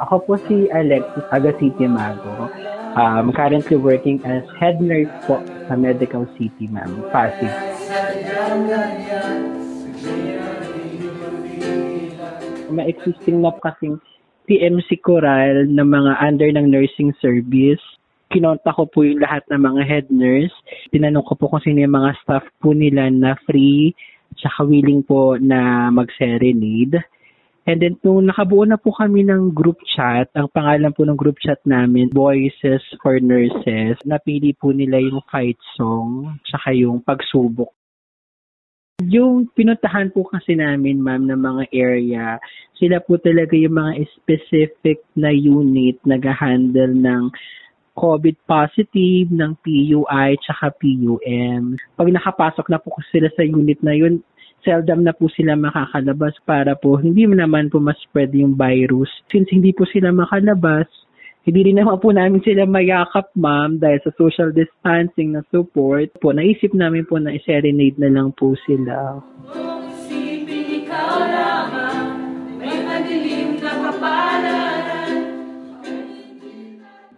Ako po si Alexis Agasiti Mago. Um, currently working as head nurse po sa Medical City, ma'am. Pasig. May existing na kasing PMC Coral na mga under ng nursing service. Kinonta ko po yung lahat ng mga head nurse. Tinanong ko po kung sino yung mga staff po nila na free tsaka willing po na mag-serenade. And then, nung nakabuo na po kami ng group chat, ang pangalan po ng group chat namin, Voices for Nurses, napili po nila yung fight song, tsaka yung pagsubok. Yung pinuntahan po kasi namin, ma'am, ng mga area, sila po talaga yung mga specific na unit nag-handle ng COVID positive, ng PUI, tsaka PUM. Pag nakapasok na po sila sa unit na yun, seldom na po sila makakalabas para po hindi naman po ma-spread yung virus. Since hindi po sila makalabas, hindi rin naman po namin sila mayakap, ma'am, dahil sa social distancing na support po, naisip namin po na i-serenade na lang po sila. Isipin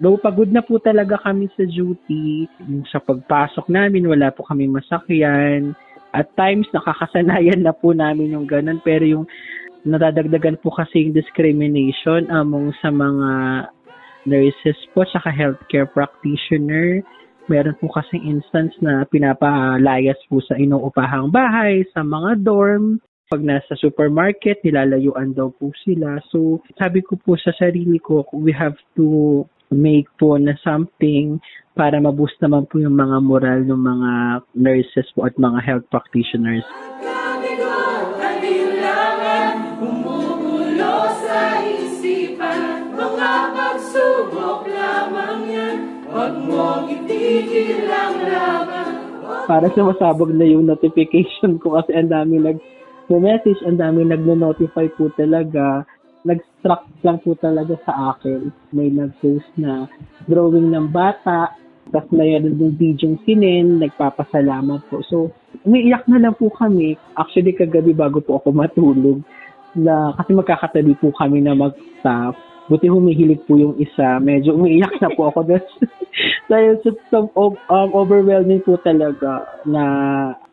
Though pagod na po talaga kami sa duty, yung sa pagpasok namin, wala po kami masakyan. At times, nakakasanayan na po namin yung ganun. Pero yung nadadagdagan po kasi yung discrimination among sa mga nurses po, saka healthcare practitioner. Meron po kasing instance na pinapalayas po sa inuupahang bahay, sa mga dorm. Pag nasa supermarket, nilalayuan daw po sila. So, sabi ko po sa sarili ko, we have to make po na something para maboost naman po yung mga moral ng mga nurses po at mga health practitioners. Para sa masabog na yung notification ko kasi ang dami nag message, ang dami nagno-notify po talaga. Nag-struck lang po talaga sa akin. May nag-post na drawing ng bata, tapos mayroon yung video sinin, nagpapasalamat po. So, umiiyak na lang po kami. Actually, kagabi bago po ako matulog, na kasi magkakatabi po kami na mag-staff. Buti humihilig po yung isa. Medyo umiiyak na po ako. Dahil so, um, overwhelming po talaga na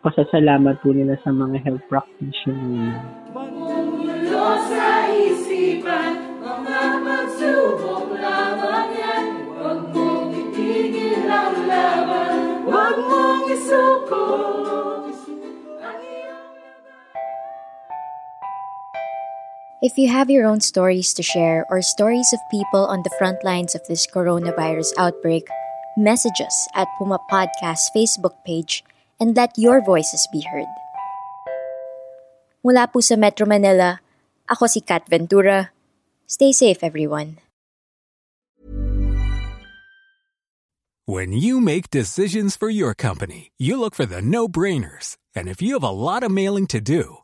pasasalamat po nila sa mga health practitioners. If you have your own stories to share or stories of people on the front lines of this coronavirus outbreak, message us at Puma Podcast Facebook page and let your voices be heard. Mula po sa Metro Manila, ako si Kat Ventura. Stay safe, everyone. When you make decisions for your company, you look for the no-brainers. And if you have a lot of mailing to do,